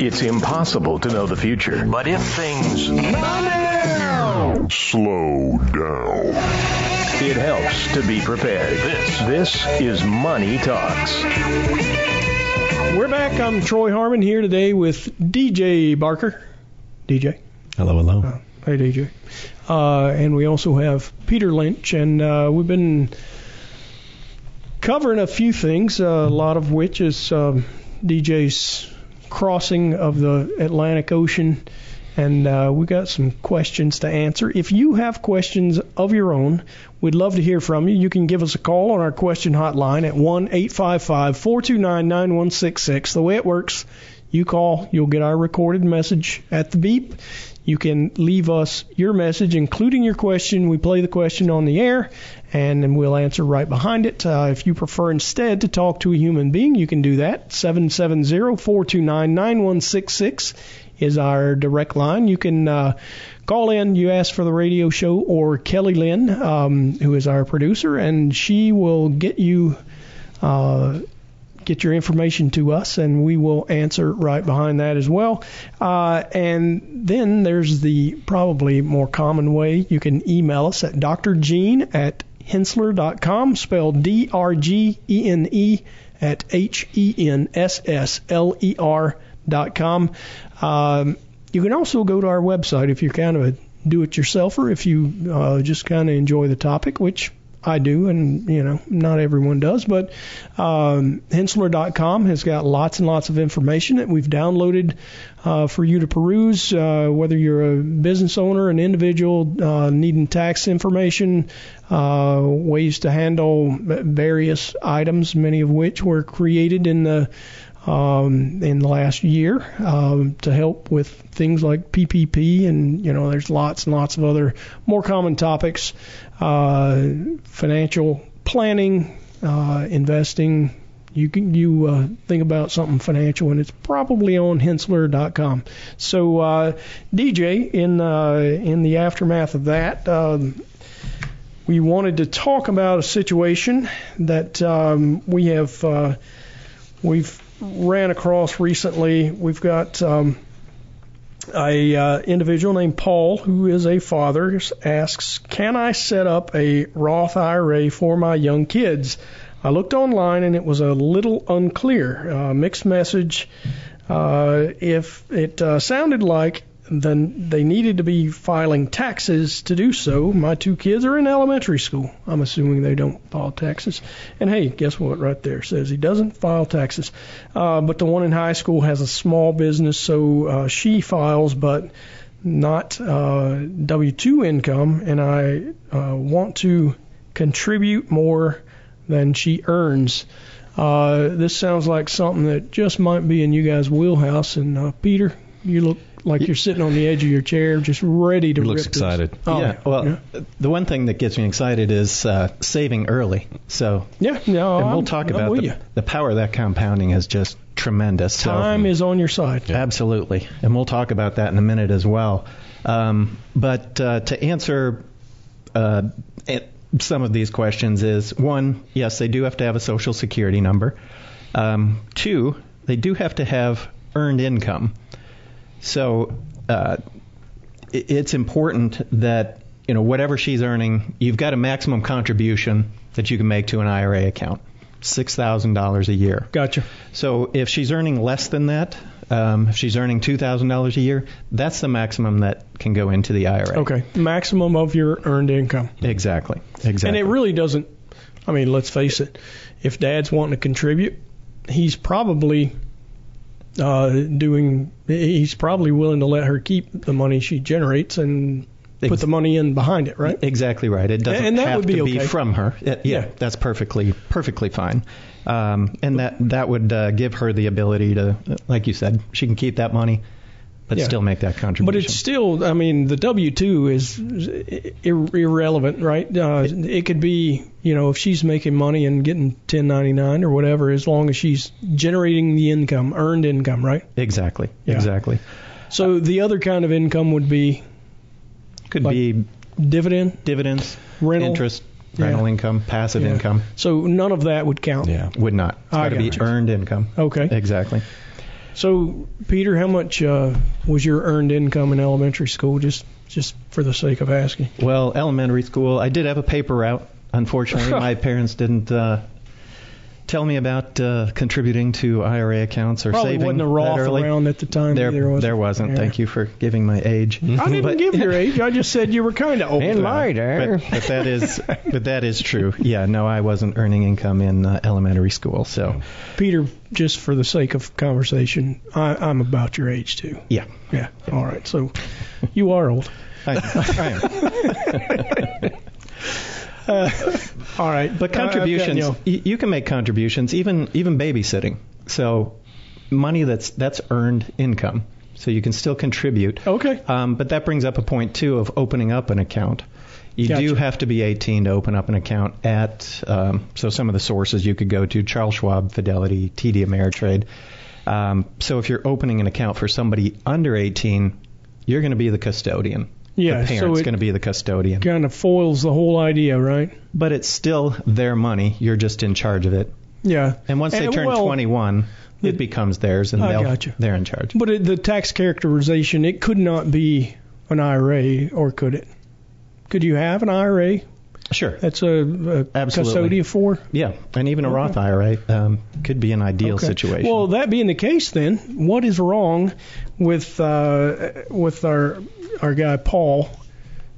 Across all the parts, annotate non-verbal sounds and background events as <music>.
It's impossible to know the future. But if things Slow down. It helps to be prepared. This. This is Money Talks. We're back. I'm Troy Harmon here today with DJ Barker. DJ. Hello, hello. Hey, DJ. Uh, and we also have Peter Lynch, and uh, we've been covering a few things, uh, a lot of which is um, DJ's crossing of the Atlantic Ocean. And uh, we got some questions to answer. If you have questions of your own, we'd love to hear from you. You can give us a call on our question hotline at 1 855 429 9166. The way it works, you call, you'll get our recorded message at the beep. You can leave us your message, including your question. We play the question on the air, and then we'll answer right behind it. Uh, if you prefer instead to talk to a human being, you can do that. 770-429-9166 is our direct line. You can uh, call in. You ask for the radio show or Kelly Lynn, um, who is our producer, and she will get you. Uh, get your information to us, and we will answer right behind that as well. Uh, and then there's the probably more common way. You can email us at drgene at henssler.com, spelled D-R-G-E-N-E at H-E-N-S-S-L-E-R dot com. Um, you can also go to our website if you're kind of a do-it-yourselfer, if you uh, just kind of enjoy the topic, which I do, and you know, not everyone does, but um, Henssler.com has got lots and lots of information that we've downloaded uh, for you to peruse. Uh, whether you're a business owner, an individual uh, needing tax information, uh, ways to handle various items, many of which were created in the um, in the last year um, to help with things like PPP, and you know, there's lots and lots of other more common topics, uh, financial planning, uh, investing. You can you uh, think about something financial, and it's probably on Henssler.com. So, uh, DJ, in uh, in the aftermath of that. Um, we wanted to talk about a situation that um, we have uh, we've ran across recently. We've got um, a uh, individual named Paul who is a father asks, "Can I set up a Roth IRA for my young kids?" I looked online and it was a little unclear, uh, mixed message. Uh, if it uh, sounded like then they needed to be filing taxes to do so. My two kids are in elementary school. I'm assuming they don't file taxes. And hey, guess what? Right there says he doesn't file taxes. Uh, but the one in high school has a small business, so uh, she files, but not uh, W-2 income. And I uh, want to contribute more than she earns. Uh, this sounds like something that just might be in you guys' wheelhouse. And uh, Peter, you look like you're sitting on the edge of your chair, just ready to. He looks rip this. excited. Oh, yeah, well, yeah. the one thing that gets me excited is uh, saving early. So, yeah, no, and we'll I'm- talk about the, the power of that compounding is just tremendous. So- Time is on your side. Absolutely, and we'll talk about that in a minute as well. Um, but uh, to answer uh, it- some of these questions is one, yes, they do have to have a social security number. Um, two, they do have to have earned income. So uh, it- it's important that you know whatever she's earning, you've got a maximum contribution that you can make to an IRA account, six thousand dollars a year. Gotcha. So if she's earning less than that, um, if she's earning two thousand dollars a year, that's the maximum that can go into the IRA. Okay, maximum of your earned income. Exactly. Exactly. And it really doesn't. I mean, let's face it. If Dad's wanting to contribute, he's probably uh, doing. He's probably willing to let her keep the money she generates and put the money in behind it, right? Exactly right. It doesn't And that have would be to be okay. from her. It- yeah, Yeah. that's perfectly perfectly fine. Um, and that that would uh, give her the ability to, like you said, she can keep that money, but Yeah. still make that contribution. But it's still, I mean, the W two is ir- irrelevant, right? Uh, it could be, you know, if she's making money and getting 1099 or whatever, as long as she's generating the income, earned income, right? exactly Yeah. exactly So the other kind of income would be could Like be dividend, dividends, rental. interest, Yeah. rental income, passive Yeah. income. So none of that would count. Yeah. Would not. It's got to be gotcha. earned income. Okay. Exactly. So, Peter, how much uh, was your earned income in elementary school? Just just for the sake of asking. Well, elementary school, I did have a paper route. Unfortunately, <laughs> my parents didn't uh, tell me about uh, contributing to IRA accounts or Probably saving wasn't a Roth around at the time. There, either, was there wasn't. Yeah. Thank you for giving my age. I didn't But- give your <laughs> age. I just said you were kind of old. In later. But, but that is, <laughs> but that is true. Yeah, no, I wasn't earning income in uh, elementary school. So, Peter, just for the sake of conversation, I, I'm about your age too. yeah, Yeah. All right. So you are old. I, I am. <laughs> Uh, all right. But Uh, got, contributions, you know, you can make contributions, even even babysitting. So, money that's that's earned income. So you can still contribute. okay. Um, but that brings up a point too of opening up an account. You do have to be 18 to open up an account at. Um, so some of the sources you could go to: Charles Schwab, Fidelity, TD Ameritrade. Um, so if you're opening an account for somebody under 18, you're going to be the custodian. Yeah. the so parent's it going to be the custodian. kind of foils the whole idea, right? But it's still their money. You're just in charge of it. Yeah. And once they And, turn well, 21, the- it becomes theirs, and I they'll, they're in charge. But it, the tax characterization, it could not be an IRA, or could it? Could you have an IRA Sure. that's a, a Absolutely. custodia for? Yeah, and even a Roth IRA um, could be an ideal Okay. situation. Well, that being the case, then what is wrong with uh, with our our guy Paul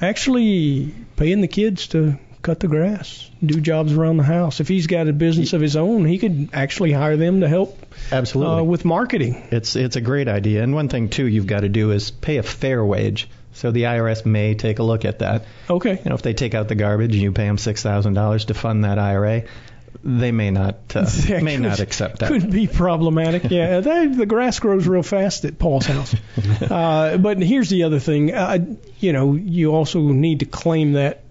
actually paying the kids to cut the grass, do jobs around the house? If he's got a business of his own, he could actually hire them to help Absolutely. uh, with marketing. It's it's a great idea. And one thing too you've got to do is pay a fair wage. So the IRS may take a look at that. Okay. You know, if they take out the garbage and you pay them six thousand dollars to fund that IRA, they may not uh, <laughs> That may could- not accept that. Could be problematic. Yeah, <laughs> that, the grass grows real fast at Paul's house. <laughs> uh, but here's the other thing. Uh, you know, you also need to claim that.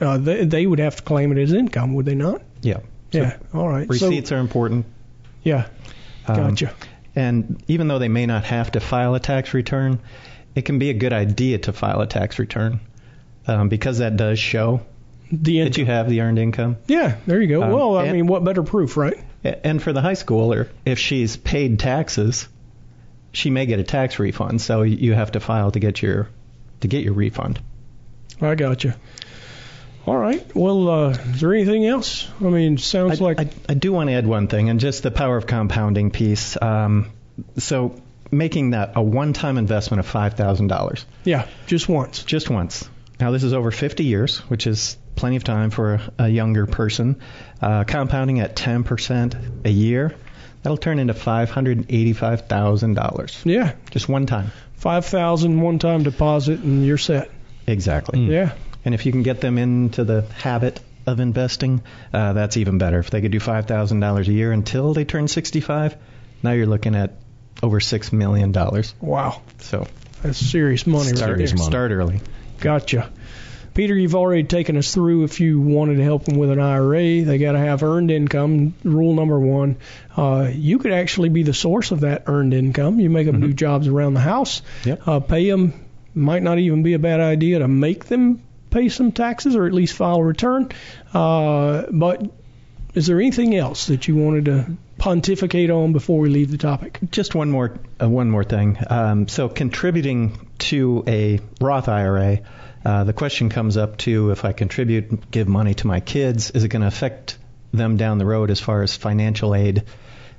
Uh, they, they would have to claim it as income, would they not? Yeah. So Yeah. All right. Receipts So, are important. yeah. Um, Gotcha. And even though they may not have to file a tax return, it can be a good idea to file a tax return um, because that does show the that you have the earned income. Yeah. There you go. Um, well, I and- mean, what better proof, right? And for the high schooler, if she's paid taxes, she may get a tax refund. So you have to file to get your to get your refund. I gotcha. All right. Well, uh, is there anything else? I mean, sounds I, like I, I do want to add one thing, and just the power of compounding piece. Um, so making that a one-time investment of five thousand dollars yeah, just once. just once. Now this is over 50 years, which is plenty of time for a, a younger person. Uh, compounding at 10% a year, that'll turn into $585,000 Yeah, just one time. five thousand one-time deposit, and you're set. Exactly. Yeah. And if you can get them into the habit of investing, uh, that's even better. If they could do $5,000 a year until they turn 65, now you're looking at over $6 million. Wow, So that's serious money start, right there. start early. Gotcha. Peter, you've already taken us through if you wanted to help them with an IRA, they got to have earned income. Rule number one. Uh, you could actually be the source of that earned income. You make them do jobs around the house, Yep. uh, pay them. Might not even be a bad idea to make them pay some taxes or at least file a return. Uh, but is there anything else that you wanted to pontificate on before we leave the topic? Just one more uh, one more thing. Um, so contributing to a Roth IRA, uh, the question comes up to if I contribute, give money to my kids, is it going to affect them down the road as far as financial aid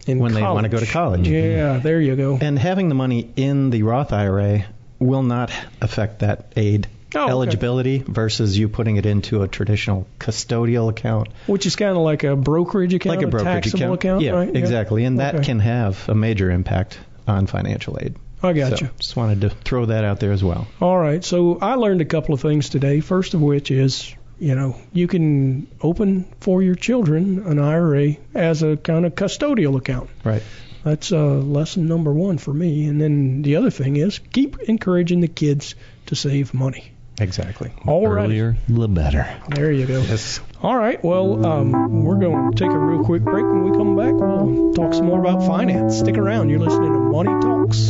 In when they want to go to college? Yeah, there you go. And having the money in the Roth IRA will not affect that aid Oh, okay. eligibility versus you putting it into a traditional custodial account, Which is kind of like a brokerage account, like a brokerage taxable account, yeah, right? exactly. And that Okay. can have a major impact on financial aid. I got So you. just wanted to throw that out there as well. All right. So I learned a couple of things today. First of which is, you know, you can open for your children an IRA as a kind of custodial account. Right. That's uh, lesson number one for me. And then the other thing is keep encouraging the kids to save money. Exactly. All right. Earlier, the better. There you go. Yes. All right. Well, um, we're going to take a real quick break. When we come back, we'll talk some more about finance. Stick around. You're listening to Money Talks.